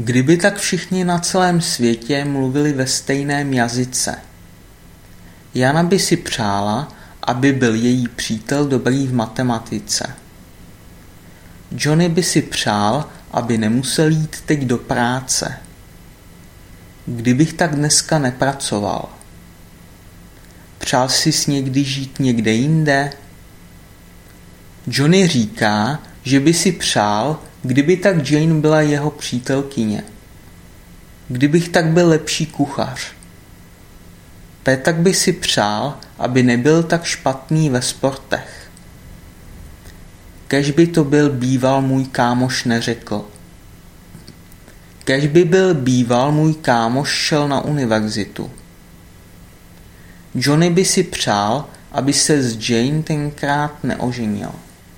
Kdyby tak všichni na celém světě mluvili ve stejném jazyce. Jana by si přála, aby byl její přítel dobrý v matematice. Johnny by si přál, aby nemusel jít teď do práce. Kdybych tak dneska nepracoval. Přál si někdy žít někde jinde? Johnny říká, že by si přál, kdyby tak Jane byla jeho přítelkyně. Kdybych tak byl lepší kuchař. Petak by si přál, aby nebyl tak špatný ve sportech. Kež by to byl býval můj kámoš neřekl. Kež by byl býval můj kámoš šel na univerzitu. Johnny by si přál, aby se s Jane tenkrát neoženil.